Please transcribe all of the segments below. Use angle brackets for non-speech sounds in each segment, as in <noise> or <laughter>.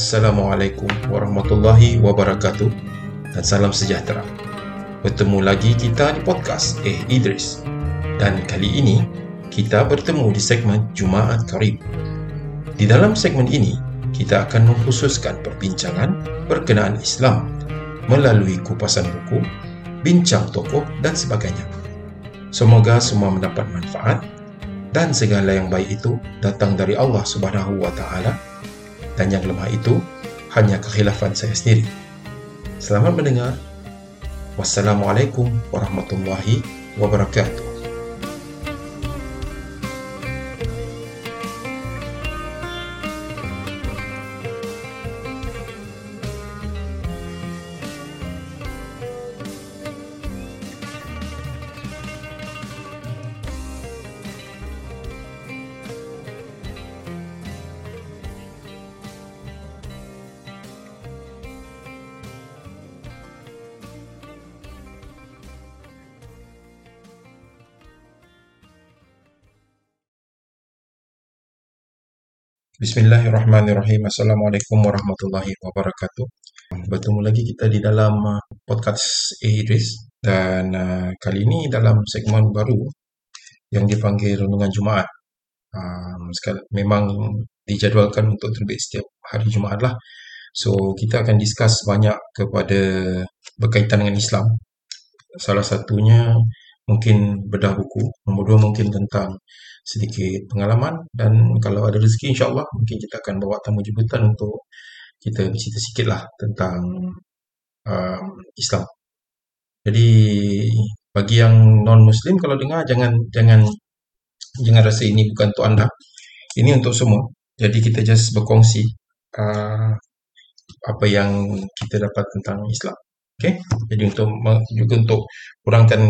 Assalamualaikum warahmatullahi wabarakatuh dan salam sejahtera. Bertemu lagi kita di podcast Eh Idris. Dan kali ini kita bertemu di segmen Jumaat Karib. Di dalam segmen ini, kita akan mengkhususkan perbincangan berkenaan Islam melalui kupasan buku, bincang tokoh dan sebagainya. Semoga semua mendapat manfaat dan segala yang baik itu datang dari Allah Subhanahu wa taala dan yang lemah itu hanya kekhilafan saya sendiri. Selamat mendengar. Wassalamualaikum warahmatullahi wabarakatuh. Bismillahirrahmanirrahim. Assalamualaikum warahmatullahi wabarakatuh. Bertemu lagi kita di dalam uh, podcast A. Idris dan uh, kali ini dalam segmen baru yang dipanggil Renungan Jumaat. Um, memang dijadualkan untuk terbit setiap hari Jumaat lah. So, kita akan discuss banyak kepada berkaitan dengan Islam. Salah satunya mungkin bedah buku. Nombor dua mungkin tentang sedikit pengalaman dan kalau ada rezeki insyaAllah mungkin kita akan bawa tamu jemputan untuk kita bercerita sikit lah tentang um, Islam. Jadi bagi yang non Muslim kalau dengar jangan jangan jangan rasa ini bukan untuk anda. Ini untuk semua. Jadi kita just berkongsi uh, apa yang kita dapat tentang Islam. Okay? Jadi untuk juga untuk kurangkan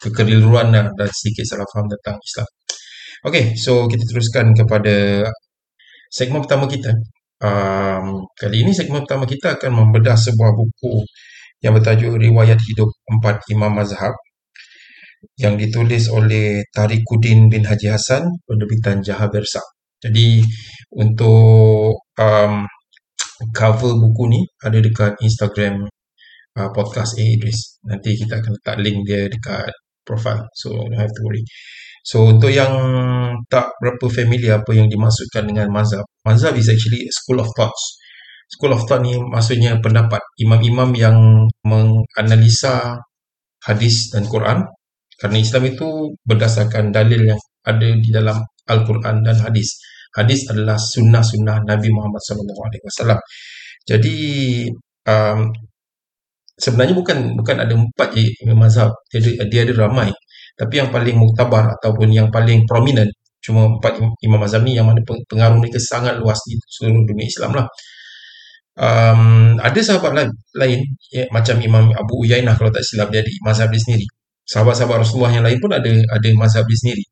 kekeliruan dan sedikit salah faham tentang Islam. Okey, so kita teruskan kepada segmen pertama kita. Um, kali ini segmen pertama kita akan membedah sebuah buku yang bertajuk Riwayat Hidup Empat Imam Mazhab yang ditulis oleh Tarikuddin bin Haji Hassan penerbitan Jaha Bersa. Jadi untuk um, cover buku ni ada dekat Instagram uh, podcast A Idris. Nanti kita akan letak link dia dekat profile. So don't have to worry. So untuk yang tak berapa familiar apa yang dimaksudkan dengan mazhab, mazhab is actually school of thoughts. School of thought ni maksudnya pendapat imam-imam yang menganalisa hadis dan Quran. Kerana Islam itu berdasarkan dalil yang ada di dalam Al-Quran dan hadis. Hadis adalah sunnah-sunnah Nabi Muhammad SAW. Jadi um, sebenarnya bukan bukan ada empat imam mazhab. Dia ada, dia ada ramai. Tapi yang paling muktabar ataupun yang paling prominent cuma empat imam mazhab ni yang mana pengaruh mereka sangat luas di seluruh dunia Islam lah. Um, ada sahabat lain, lain ya, macam Imam Abu Uyainah kalau tak silap dia ada mazhab dia sendiri. Sahabat-sahabat Rasulullah yang lain pun ada ada mazhab dia sendiri.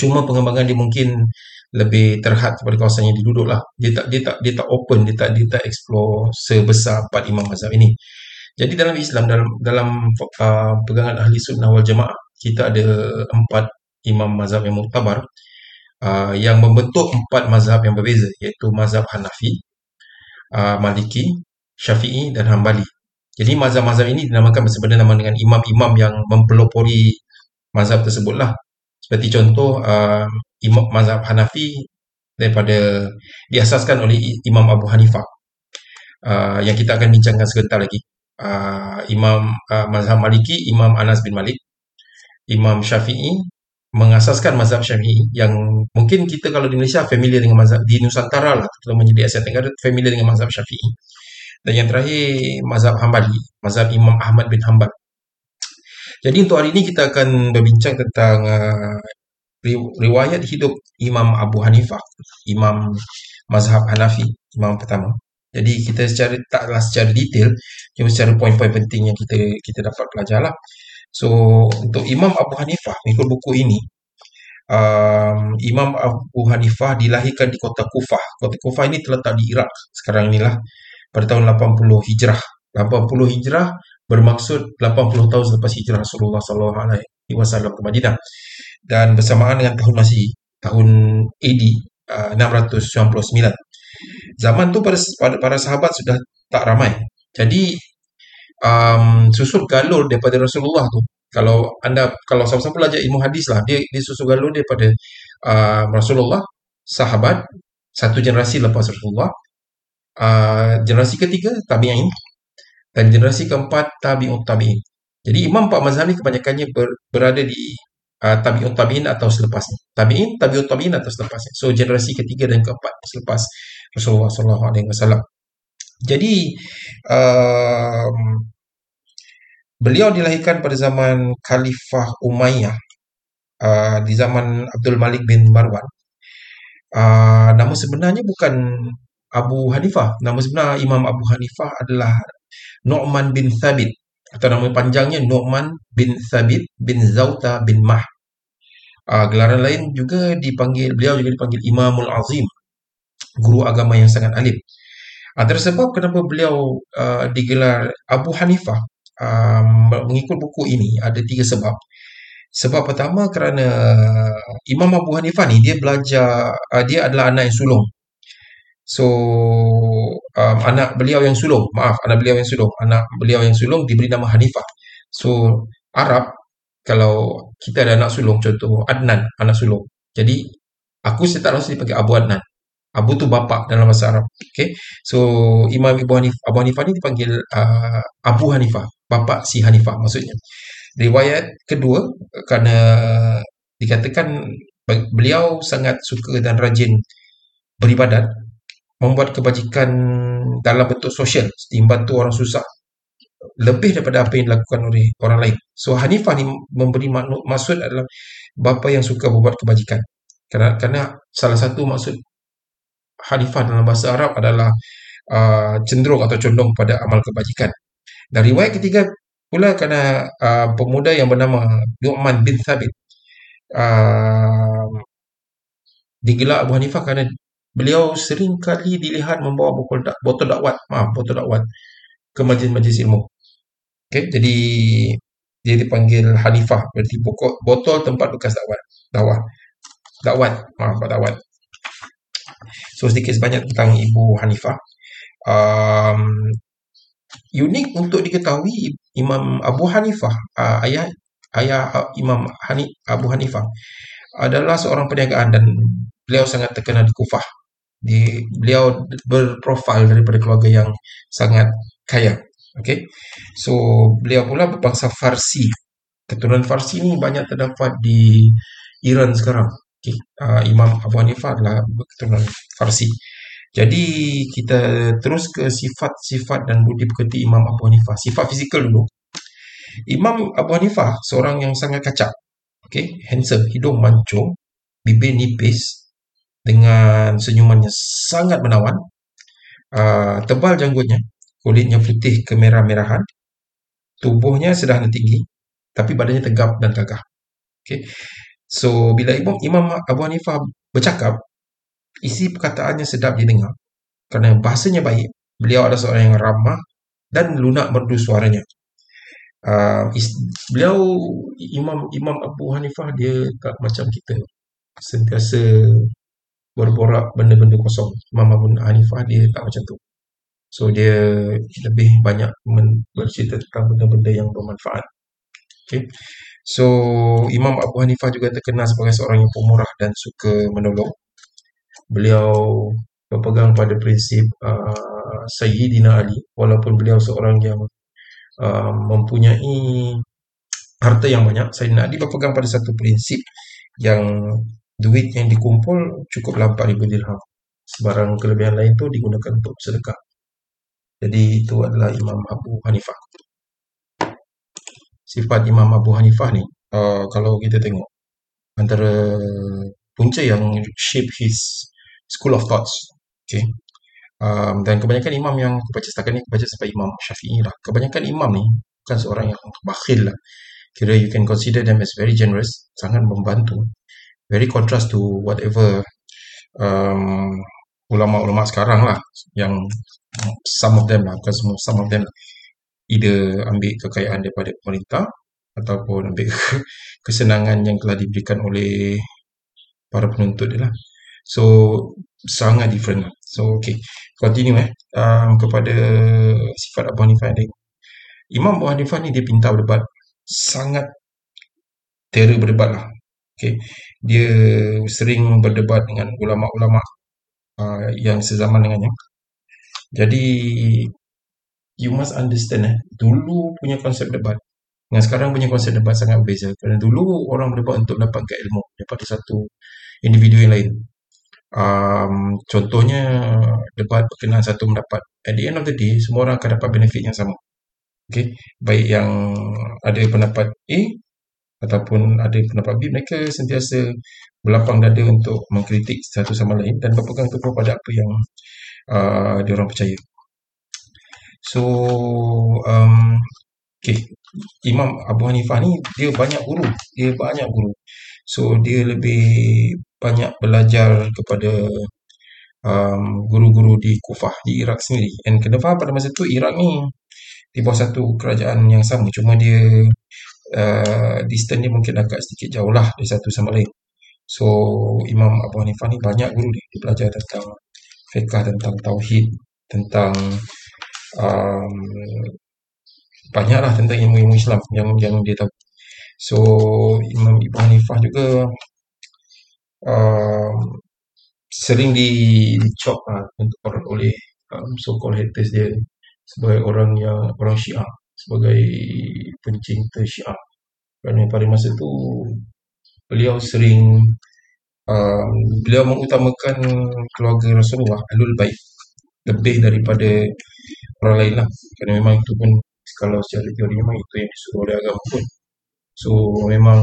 Cuma pengembangan dia mungkin lebih terhad kepada kawasan yang diduduk lah. Dia tak dia tak dia tak open, dia tak dia tak explore sebesar empat imam mazhab ini. Jadi dalam Islam dalam dalam uh, pegangan ahli sunnah wal jamaah kita ada empat imam mazhab yang muktabar uh, yang membentuk empat mazhab yang berbeza iaitu mazhab Hanafi, uh, Maliki, Syafi'i dan Hambali. Jadi mazhab-mazhab ini dinamakan bersebeda nama dengan imam-imam yang mempelopori mazhab tersebutlah. Seperti contoh uh, imam mazhab Hanafi daripada diasaskan oleh Imam Abu Hanifah. Uh, yang kita akan bincangkan sebentar lagi. Uh, imam uh, mazhab Maliki, Imam Anas bin Malik. Imam Syafi'i mengasaskan mazhab Syafi'i yang mungkin kita kalau di Malaysia familiar dengan mazhab di Nusantara lah terutamanya di Asia Tenggara familiar dengan mazhab Syafi'i. Dan yang terakhir mazhab Hambali, mazhab Imam Ahmad bin Hanbal. Jadi untuk hari ini kita akan berbincang tentang uh, riwayat hidup Imam Abu Hanifah, Imam mazhab Hanafi, imam pertama. Jadi kita secara taklah secara detail, cuma secara poin-poin penting yang kita kita dapat pelajar lah. So untuk Imam Abu Hanifah mengikut buku ini um, Imam Abu Hanifah dilahirkan di kota Kufah. Kota Kufah ini terletak di Iraq sekarang inilah pada tahun 80 Hijrah. 80 Hijrah bermaksud 80 tahun selepas hijrah Rasulullah sallallahu alaihi wasallam ke Madinah. Dan bersamaan dengan tahun Masih tahun AD uh, 699. Zaman tu para, para, para sahabat sudah tak ramai. Jadi um, susul galur daripada Rasulullah tu. Kalau anda kalau siapa-siapa belajar ilmu hadis lah, dia dia susul galur daripada uh, Rasulullah, sahabat, satu generasi lepas Rasulullah, uh, generasi ketiga tabi'in dan generasi keempat tabi'ut tabi'in. Jadi imam empat mazhab ni kebanyakannya ber, berada di uh, tabi'ut tabi'in atau selepasnya. Tabi'in, tabi'ut tabi'in atau selepasnya. So generasi ketiga dan keempat selepas Rasulullah sallallahu alaihi wasallam. Jadi um, beliau dilahirkan pada zaman Khalifah Umayyah uh, di zaman Abdul Malik bin Marwan. Uh, nama sebenarnya bukan Abu Hanifah. Nama sebenar Imam Abu Hanifah adalah Nu'man bin Thabit atau nama panjangnya Nu'man bin Thabit bin Zauta bin Mah. Uh, gelaran lain juga dipanggil beliau juga dipanggil Imamul Azim, guru agama yang sangat alim. Ada sebab kenapa beliau uh, digelar Abu Hanifah um, mengikut buku ini ada tiga sebab. Sebab pertama kerana Imam Abu Hanifah ni dia belajar uh, dia adalah anak yang sulung. So um, anak beliau yang sulung, maaf anak beliau yang sulung, anak beliau yang sulung diberi nama Hanifah. So Arab kalau kita ada anak sulung contoh Adnan anak sulung. Jadi aku saya tak rasa dipanggil Abu Adnan. Abu tu bapa dalam bahasa Arab. Okay. So Imam Abu Hanifah, Abu Hanifah ni dipanggil uh, Abu Hanifah, bapa si Hanifah maksudnya. Riwayat kedua kerana dikatakan beliau sangat suka dan rajin beribadat, membuat kebajikan dalam bentuk sosial, membantu orang susah lebih daripada apa yang dilakukan oleh orang lain. So Hanifah ni memberi maksud adalah bapa yang suka membuat kebajikan. Kerana, kerana salah satu maksud Hanifah dalam bahasa Arab adalah uh, cenderung atau condong pada amal kebajikan. Dan riwayat ketiga pula kerana uh, pemuda yang bernama Nu'man bin Thabit uh, digelar Abu Hanifah kerana beliau sering kali dilihat membawa botol, dak botol dakwat, maaf, botol dakwat ke majlis-majlis ilmu. Okay, jadi dia dipanggil Hanifah, berarti pokok botol tempat bekas dakwat. Dakwah. Dakwat, maaf, dakwat. So sedikit sebanyak tentang Ibu Hanifah. Um, unik untuk diketahui Imam Abu Hanifah, uh, ayah ayah uh, Imam Hani, Abu Hanifah adalah seorang perniagaan dan beliau sangat terkenal di Kufah. Di, beliau berprofil daripada keluarga yang sangat kaya. Okay. So, beliau pula berbangsa Farsi. Keturunan Farsi ni banyak terdapat di Iran sekarang. Okay. Uh, Imam Abu Hanifah adalah keturunan Farsi. Jadi kita terus ke sifat-sifat dan budi pekerti Imam Abu Hanifah. Sifat fizikal dulu. Imam Abu Hanifah seorang yang sangat kacak. Okay, handsome, hidung mancung, bibir nipis dengan senyumannya sangat menawan. Uh, tebal janggutnya, kulitnya putih kemerah-merahan. Tubuhnya sederhana tinggi, tapi badannya tegap dan gagah. Okay. So, bila Imam, Imam Abu Hanifah bercakap, isi perkataannya sedap didengar. Kerana bahasanya baik, beliau adalah seorang yang ramah dan lunak merdu suaranya. Uh, is, beliau, Imam Imam Abu Hanifah, dia tak macam kita. Sentiasa berborak benda-benda kosong. Imam Abu Hanifah, dia tak macam tu. So, dia lebih banyak bercerita tentang benda-benda yang bermanfaat. Okay. So, Imam Abu Hanifah juga terkenal sebagai seorang yang pemurah dan suka menolong. Beliau berpegang pada prinsip uh, Sayyidina Ali walaupun beliau seorang yang uh, mempunyai harta yang banyak. Sayyidina Ali berpegang pada satu prinsip yang duit yang dikumpul cukuplah 4,000 dirham. Sebarang kelebihan lain tu digunakan untuk sedekah. Jadi itu adalah Imam Abu Hanifah sifat Imam Abu Hanifah ni uh, kalau kita tengok antara punca yang shape his school of thoughts okay. Um, dan kebanyakan imam yang aku baca setakat ni aku baca sampai Imam Syafi'i lah. Kebanyakan imam ni bukan seorang yang bakhil lah. Kira you can consider them as very generous sangat membantu. Very contrast to whatever um, ulama-ulama sekarang lah yang some of them lah bukan semua some of them lah either ambil kekayaan daripada pemerintah ataupun ambil <laughs> kesenangan yang telah diberikan oleh para penuntut dia lah. So, sangat different lah. So, okay. Continue eh. Um, kepada sifat Abu Hanifah lain. Imam Abu Hanifah ni dia pintar berdebat. Sangat terror berdebat lah. Okay. Dia sering berdebat dengan ulama-ulama uh, yang sezaman dengannya. Jadi, you must understand eh. Dulu punya konsep debat dengan sekarang punya konsep debat sangat berbeza. Kerana dulu orang berdebat untuk dapatkan ilmu daripada satu individu yang lain. Um, contohnya debat berkenaan satu pendapat. At the end of the day, semua orang akan dapat benefit yang sama. Okay. Baik yang ada pendapat A ataupun ada pendapat B, mereka sentiasa berlapang dada untuk mengkritik satu sama lain dan berpegang teguh pada apa yang uh, diorang percaya. So, um, okay. Imam Abu Hanifah ni dia banyak guru, dia banyak guru. So dia lebih banyak belajar kepada um, guru-guru di Kufah di Iraq sendiri. Dan kena faham pada masa tu Iraq ni di bawah satu kerajaan yang sama, cuma dia uh, distance dia mungkin agak sedikit jauh lah dari satu sama lain. So Imam Abu Hanifah ni banyak guru dia, dia belajar tentang fiqh, tentang tauhid, tentang um, banyaklah tentang ilmu-ilmu Islam yang yang dia tahu. So Imam Ibn Hanifah juga um, sering dicop uh, untuk orang oleh um, so-called haters dia sebagai orang yang orang Syiah sebagai pencinta Syiah kerana pada masa tu beliau sering um, beliau mengutamakan keluarga Rasulullah Alul Bait lebih daripada orang lain lah. Kerana memang itu pun kalau secara teori memang itu yang disuruh oleh agama pun. So memang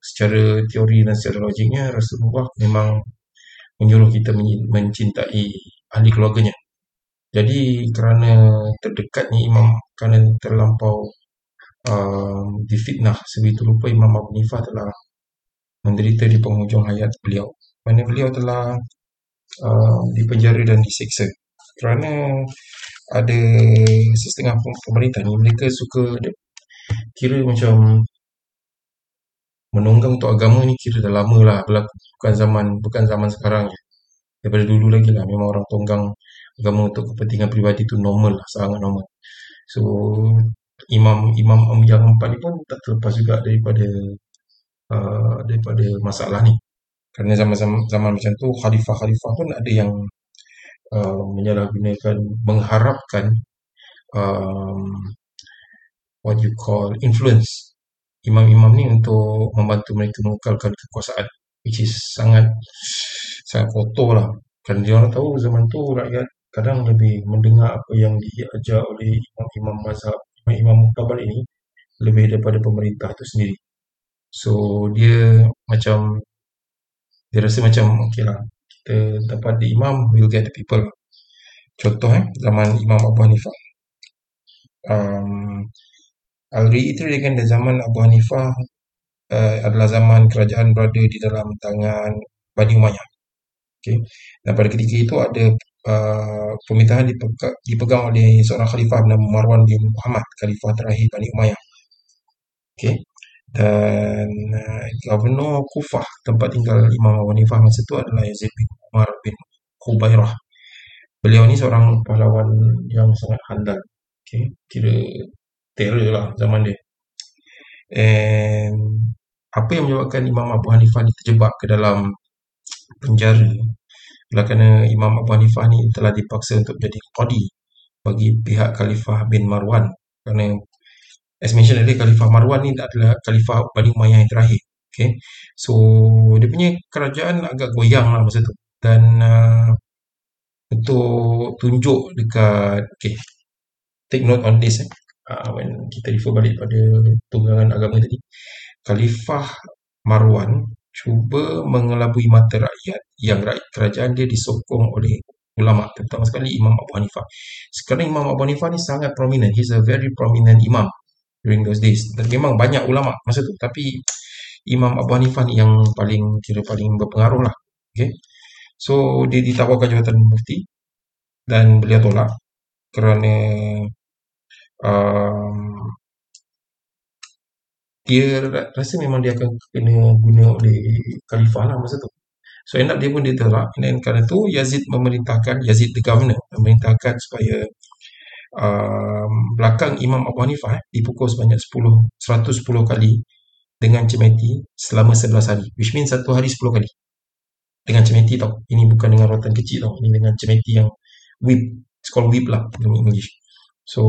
secara teori dan secara logiknya Rasulullah memang menyuruh kita mencintai ahli keluarganya. Jadi kerana terdekatnya imam kerana terlampau um, difitnah sebegitu rupa Imam Abu Nifah telah menderita di penghujung hayat beliau. Mana beliau telah uh, dipenjara dan diseksa. Kerana ada setengah pemerintah ni mereka suka kira macam menunggang untuk agama ni kira dah lama lah berlaku. Bukan zaman bukan zaman sekarang je. Daripada dulu lagi lah memang orang tunggang agama untuk kepentingan peribadi tu normal lah sangat normal. So imam imam yang empat ni pun tak terlepas juga daripada uh, daripada masalah ni. Kerana zaman, zaman zaman macam tu khalifah-khalifah pun ada yang uh, menyalahgunakan mengharapkan um, what you call influence imam-imam ni untuk membantu mereka mengekalkan kekuasaan which is sangat sangat kotor lah. Kerana dia orang tahu zaman tu rakyat kadang lebih mendengar apa yang diajar oleh imam-imam mazhab imam-imam muktabar ini lebih daripada pemerintah tu sendiri. So dia macam dia rasa macam okey lah kita dapat di imam will get the people. Contoh eh zaman imam Abu Hanifah. Um, I'll reiterate again the zaman Abu Hanifah uh, adalah zaman kerajaan berada di dalam tangan Bani Umayyah. Okay. dan pada ketika itu ada uh, pemerintahan dipegang, dipegang oleh seorang khalifah bernama Marwan bin Muhammad khalifah terakhir Bani Umayyah. Okay. Dan uh, gubernur Kufah tempat tinggal Imam Abu Hanifah masa itu adalah Yazid bin Umar bin Khubairah beliau ni seorang pahlawan yang sangat handal. Okay. kira terror lah zaman dia. And apa yang menyebabkan Imam Abu Hanifah ni terjebak ke dalam penjara? Adalah kerana Imam Abu Hanifah ni telah dipaksa untuk jadi qadi bagi pihak Khalifah bin Marwan. Kerana as mentioned earlier Khalifah Marwan ni adalah Khalifah Bani Umayyah yang terakhir. Okay. so dia punya kerajaan agak goyang lah masa tu dan uh, untuk tunjuk dekat okay, take note on this eh. uh, when kita refer balik pada tunggangan agama tadi Khalifah Marwan cuba mengelabui mata rakyat yang rakyat kerajaan dia disokong oleh ulama terutama sekali Imam Abu Hanifah sekarang Imam Abu Hanifah ni sangat prominent he's a very prominent imam during those days. Dan memang banyak ulama masa tu. Tapi Imam Abu Hanifah ni yang paling kira paling berpengaruh lah. Okay. So dia ditawarkan jawatan mufti dan beliau tolak kerana um, dia rasa memang dia akan kena guna oleh khalifah lah masa tu. So end up dia pun ditolak. Dan kerana tu Yazid memerintahkan, Yazid the governor, memerintahkan supaya um, belakang Imam Abu Hanifah eh, dipukul sebanyak 10, 110 kali dengan cemeti selama 11 hari. Which means satu hari 10 kali. Dengan cemeti tau. Ini bukan dengan rotan kecil tau. Ini dengan cemeti yang whip. It's called whip lah in English. So,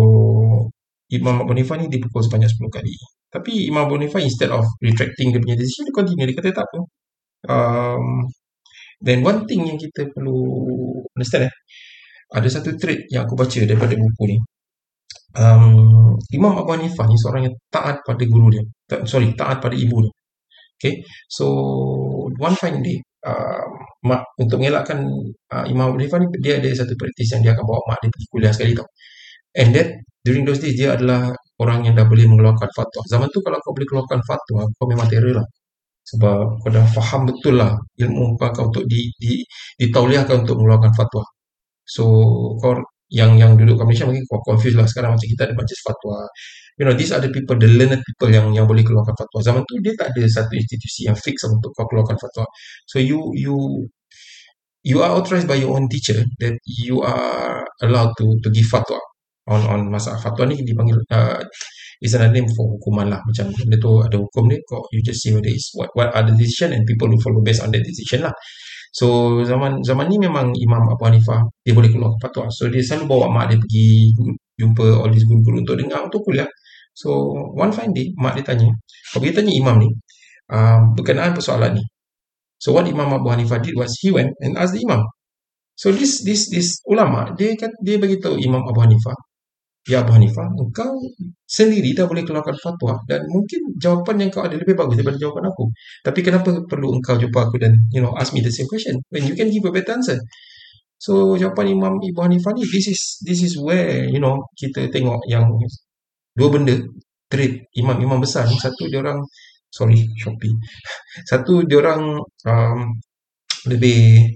Imam Abu Hanifah ni dipukul sebanyak 10 kali. Tapi Imam Abu Hanifah instead of retracting dia punya decision, dia continue. Dia kata tak apa. Um, then one thing yang kita perlu understand eh. Ada satu trait yang aku baca daripada buku ni. Um, Imam Abu Hanifah ni seorang yang taat pada guru dia. Sorry, taat pada ibu dia. Okay. So, one fine day, uh, mak untuk mengelakkan uh, Imam Abu Hanifah ni dia ada satu praktis yang dia akan bawa mak dia pergi kuliah sekali tau. And that during those days dia adalah orang yang dah boleh mengeluarkan fatwa. Zaman tu kalau kau boleh keluarkan fatwa, kau memang terror lah. Sebab kau dah faham betul lah ilmu kau untuk di, di, ditauliahkan untuk mengeluarkan fatwa. So kau yang yang duduk kat Malaysia mungkin kau confused lah sekarang macam kita ada majlis fatwa. You know, these are the people, the learned people yang yang boleh keluarkan fatwa. Zaman tu dia tak ada satu institusi yang fix untuk kau keluarkan fatwa. So you you you are authorized by your own teacher that you are allowed to to give fatwa on on masalah fatwa ni. Dipanggil uh, is another name for hukuman lah. Macam benda tu ada hukum ni kau you just see whether is what what are the decision and people will follow based on that decision lah. So zaman zaman ni memang Imam Abu Hanifah dia boleh keluar fatwa. So dia selalu bawa mak dia pergi jumpa all these guru-guru untuk dengar untuk kuliah so one fine day mak dia tanya kalau dia tanya imam ni um, berkenaan persoalan ni so what Imam Abu Hanifah did was he went and asked the imam so this this this ulama dia kan dia bagi tahu Imam Abu Hanifah Ya Abu Hanifah, engkau sendiri dah boleh keluarkan fatwa dan mungkin jawapan yang kau ada lebih bagus daripada jawapan aku. Tapi kenapa perlu engkau jumpa aku dan you know ask me the same question when you can give a better answer? So jawapan Imam Ibu Hanifah ni this is this is where you know kita tengok yang dua benda trade imam-imam besar ni satu dia orang sorry Shopee. <laughs> Satu dia orang um, lebih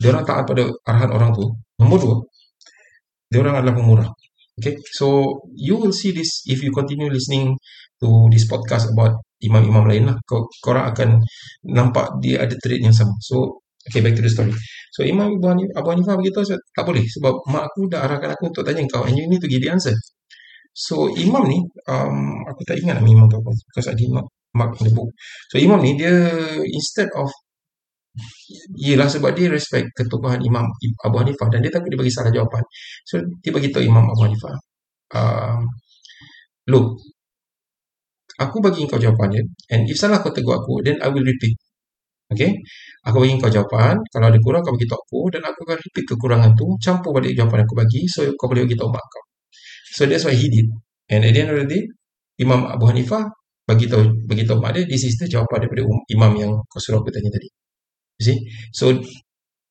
dia orang taat pada arahan orang tu. Nombor dua, dia orang adalah pemurah. Okay, so you will see this if you continue listening to this podcast about imam-imam lain lah. Kau, korang akan nampak dia ada trait yang sama. So, okay, back to the story. So, Imam Abu Hanifah, Abu Hanifah beritahu, tak boleh. Sebab mak aku dah arahkan aku untuk tanya kau and you need to give the answer. So, Imam ni, um, aku tak ingat nama Imam tu apa. Because I did not mark in the book. So, Imam ni, dia instead of Yelah sebab dia respect ketokohan Imam Abu Hanifah dan dia takut dia bagi salah jawapan. So dia bagi tahu Imam Abu Hanifah. Uh, look, aku bagi kau jawapan dia and if salah kau tegur aku then I will repeat. Okay? Aku bagi kau jawapan, kalau ada kurang kau bagi tahu aku dan aku akan repeat kekurangan tu, campur balik jawapan aku bagi so kau boleh bagi tahu mak kau. So that's why he did. And at the end of the day, Imam Abu Hanifah bagi tahu bagi tahu mak dia this is the jawapan daripada um, imam yang kau suruh aku tanya tadi. You see? So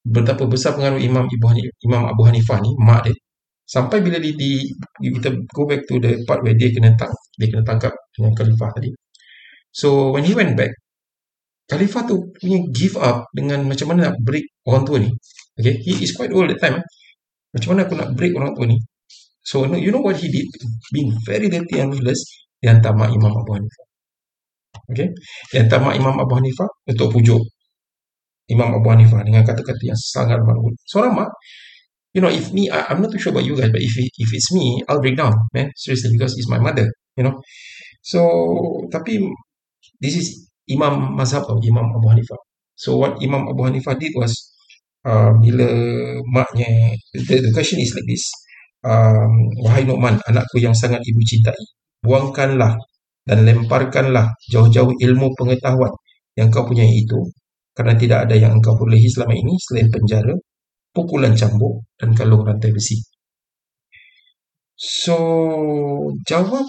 betapa besar pengaruh Imam Ibu Hanifah, Imam Abu Hanifah ni mak dia sampai bila di, di kita go back to the part where dia kena tang, dia kena tangkap dengan khalifah tadi. So when he went back khalifah tu punya give up dengan macam mana nak break orang tua ni. Okay, he is quite old that time. Macam mana aku nak break orang tua ni? So you know what he did? Being very dirty and ruthless, dia hantar mak Imam Abu Hanifah. Okay, dia hantar mak Imam Abu Hanifah untuk pujuk Imam Abu Hanifah dengan kata-kata yang sangat lembut. Seorang mak, you know, if me, I, I'm not too sure about you guys, but if it, if it's me, I'll break down, man. Seriously, because it's my mother, you know. So, tapi this is Imam Mazhab tau, Imam Abu Hanifah. So, what Imam Abu Hanifah did was, uh, bila maknya, the, the question is like this, um, Wahai Nu'man, anakku yang sangat ibu cintai, buangkanlah dan lemparkanlah jauh-jauh ilmu pengetahuan yang kau punya itu kerana tidak ada yang engkau perolehi selama ini selain penjara, pukulan cambuk dan kalung rantai besi. So, jawab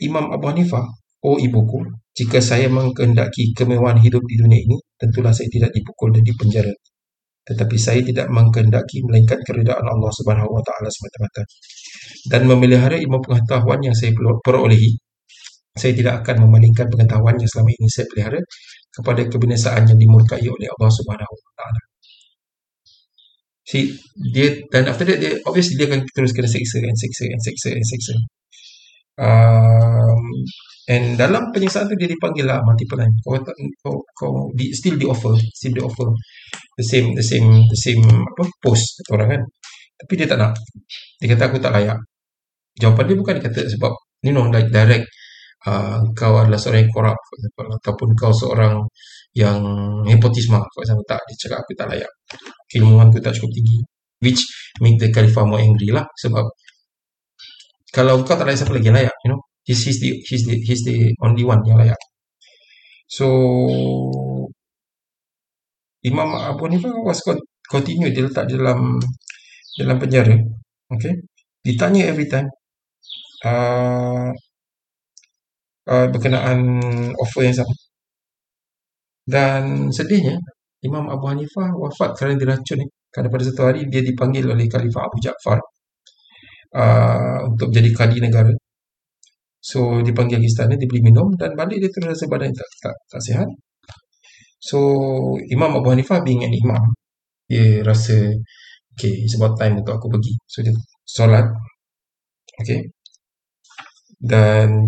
Imam Abu Hanifah, Oh ibuku, jika saya mengkehendaki kemewahan hidup di dunia ini, tentulah saya tidak dipukul dan dipenjara. Tetapi saya tidak mengkehendaki melainkan keridaan Allah Subhanahu Wa Taala semata-mata. Dan memelihara ilmu pengetahuan yang saya perolehi, saya tidak akan memalingkan pengetahuan yang selama ini saya pelihara kepada kebinasaan yang dimurkai oleh Allah Subhanahu Wa Taala. See, dia dan after that dia obviously dia akan terus kena seksa and seksa and seksa and seksa. Um, and dalam penyiksaan tu dia dipanggil lah multiple time. Kau, kau, kau di, still di offer, still di offer the same the same the same apa post orang kan. Tapi dia tak nak. Dia kata aku tak layak. Jawapan dia bukan dia kata sebab you know like direct uh, kau adalah seorang yang korup ataupun kau seorang yang nepotisme for example tak dia cakap aku tak layak keilmuan aku tak cukup tinggi which make the khalifah more angry lah sebab kalau kau tak layak siapa lagi layak you know he's, he's, the, he's, the, he's the only one yang layak so Imam Abu Hanifah was continue dia letak dalam dalam penjara okay ditanya every time uh, uh, berkenaan offer yang sama. Dan sedihnya, Imam Abu Hanifah wafat kerana diracun ni. Kerana pada satu hari dia dipanggil oleh Khalifah Abu Ja'far uh, untuk jadi kadi negara. So dipanggil ke istana, dia beli minum dan balik dia terus rasa badan tak, tak, tak sihat. So Imam Abu Hanifah being an imam, dia rasa okay, it's about time untuk aku pergi. So dia solat. Okay. Dan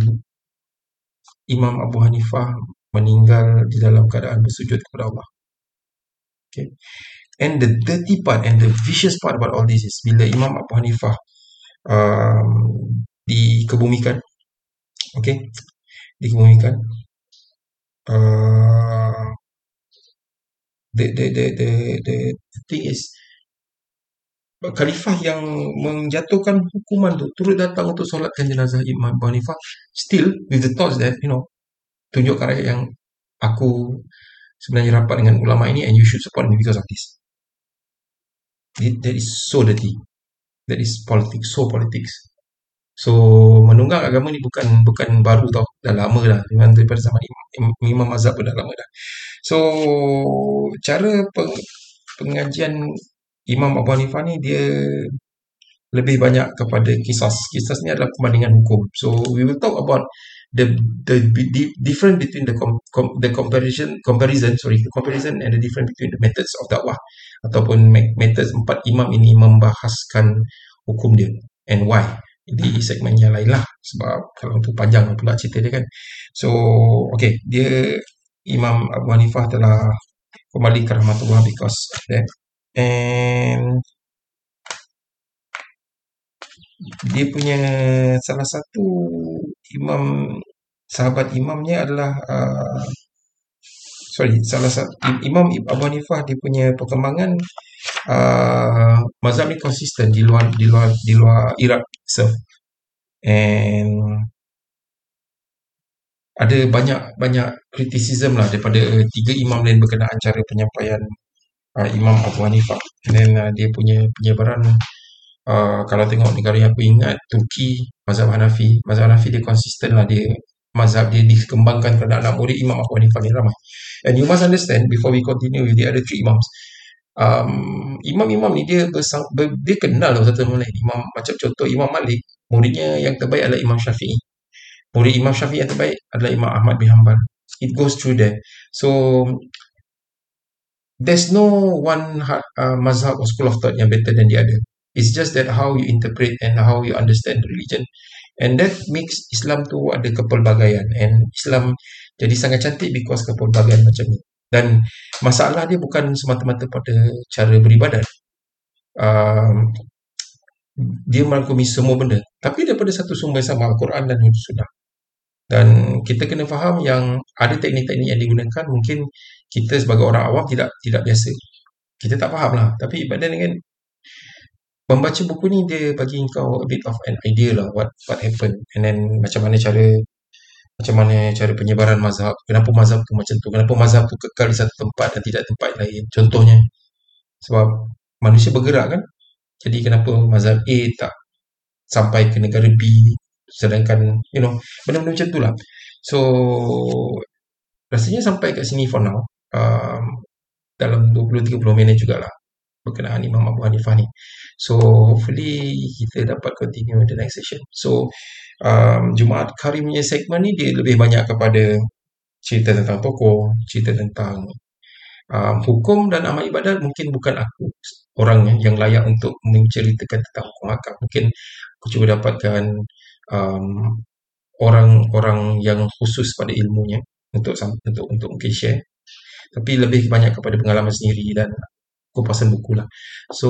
Imam Abu Hanifah meninggal di dalam keadaan bersujud kepada Allah. Okay. And the dirty part and the vicious part about all this is bila Imam Abu Hanifah um, dikebumikan, okay, dikebumikan, uh, the, the, the, the, the, the thing is, khalifah yang menjatuhkan hukuman tu turut datang untuk solatkan jenazah Imam Abu Hanifah still with the thoughts that you know tunjuk rakyat yang aku sebenarnya rapat dengan ulama ini and you should support me because of this. That is so dirty. That is politics so politics so menunggang agama ni bukan bukan baru tau dah lama dah memang daripada zaman Imam, Imam Azhar pun dah lama dah so cara peng, pengajian Imam Abu Hanifah ni dia lebih banyak kepada kisah. Kisah ni adalah perbandingan hukum. So we will talk about the the, the difference between the com, com, the comparison comparison sorry the comparison and the difference between the methods of dakwah ataupun methods empat imam ini membahaskan hukum dia and why di segmen yang lain lah. Sebab kalau tu panjang pula cerita dia kan. So okay. Dia Imam Abu Hanifah telah kembali ke rahmatullah because of that. And dia punya salah satu imam sahabat imamnya adalah uh, sorry salah satu imam Abu Hanifah dia punya perkembangan uh, mazhab ni konsisten di luar di luar di luar Iraq so and ada banyak banyak kritisism lah daripada tiga imam lain berkenaan cara penyampaian uh, Imam Abu Hanifah. And then uh, dia punya penyebaran uh, kalau tengok negara yang aku ingat Turki, mazhab Hanafi. Mazhab Hanafi dia konsisten lah dia mazhab dia dikembangkan kerana anak murid Imam Abu Hanifah ni ramai. And you must understand before we continue with the other three imams. Um, imam-imam ni dia bersang, ber, dia kenal lah satu sama lain. Imam macam contoh Imam Malik, muridnya yang terbaik adalah Imam Syafi'i. Murid Imam Syafi'i yang terbaik adalah Imam Ahmad bin Hanbal. It goes through there. So there's no one uh, mazhab or school of thought yang better than the other. It's just that how you interpret and how you understand the religion. And that makes Islam tu ada kepelbagaian. And Islam jadi sangat cantik because kepelbagaian macam ni. Dan masalah dia bukan semata-mata pada cara beribadat. Um, dia merangkumi semua benda. Tapi daripada satu sumber sama, Al-Quran dan Sunnah. Dan kita kena faham yang ada teknik-teknik yang digunakan mungkin kita sebagai orang awam tidak tidak biasa. Kita tak faham lah. Tapi badan dengan membaca buku ni dia bagi kau a bit of an idea lah what what happened and then macam mana cara macam mana cara penyebaran mazhab. Kenapa mazhab tu macam tu? Kenapa mazhab tu kekal di satu tempat dan tidak tempat lain? Contohnya sebab manusia bergerak kan? Jadi kenapa mazhab A tak sampai ke negara B sedangkan you know benda-benda macam tu lah so rasanya sampai kat sini for now um, dalam 20-30 minit jugalah berkenaan Imam Abu Hanifah ni. So hopefully kita dapat continue the next session. So um, Jumaat Karim punya segmen ni dia lebih banyak kepada cerita tentang tokoh cerita tentang um, hukum dan amal ibadat. Mungkin bukan aku orang yang layak untuk menceritakan tentang hukum akad. Mungkin aku cuba dapatkan um, orang-orang yang khusus pada ilmunya untuk untuk untuk mungkin share. Tapi lebih banyak kepada pengalaman sendiri dan kupasan buku lah. So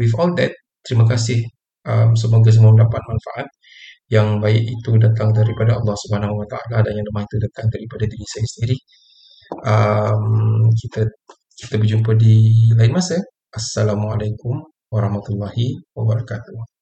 with all that terima kasih. Um, semoga semua mendapat manfaat. Yang baik itu datang daripada Allah Subhanahu Wa Taala dan yang lemah itu datang daripada diri saya sendiri. Um, kita kita berjumpa di lain masa. Assalamualaikum warahmatullahi wabarakatuh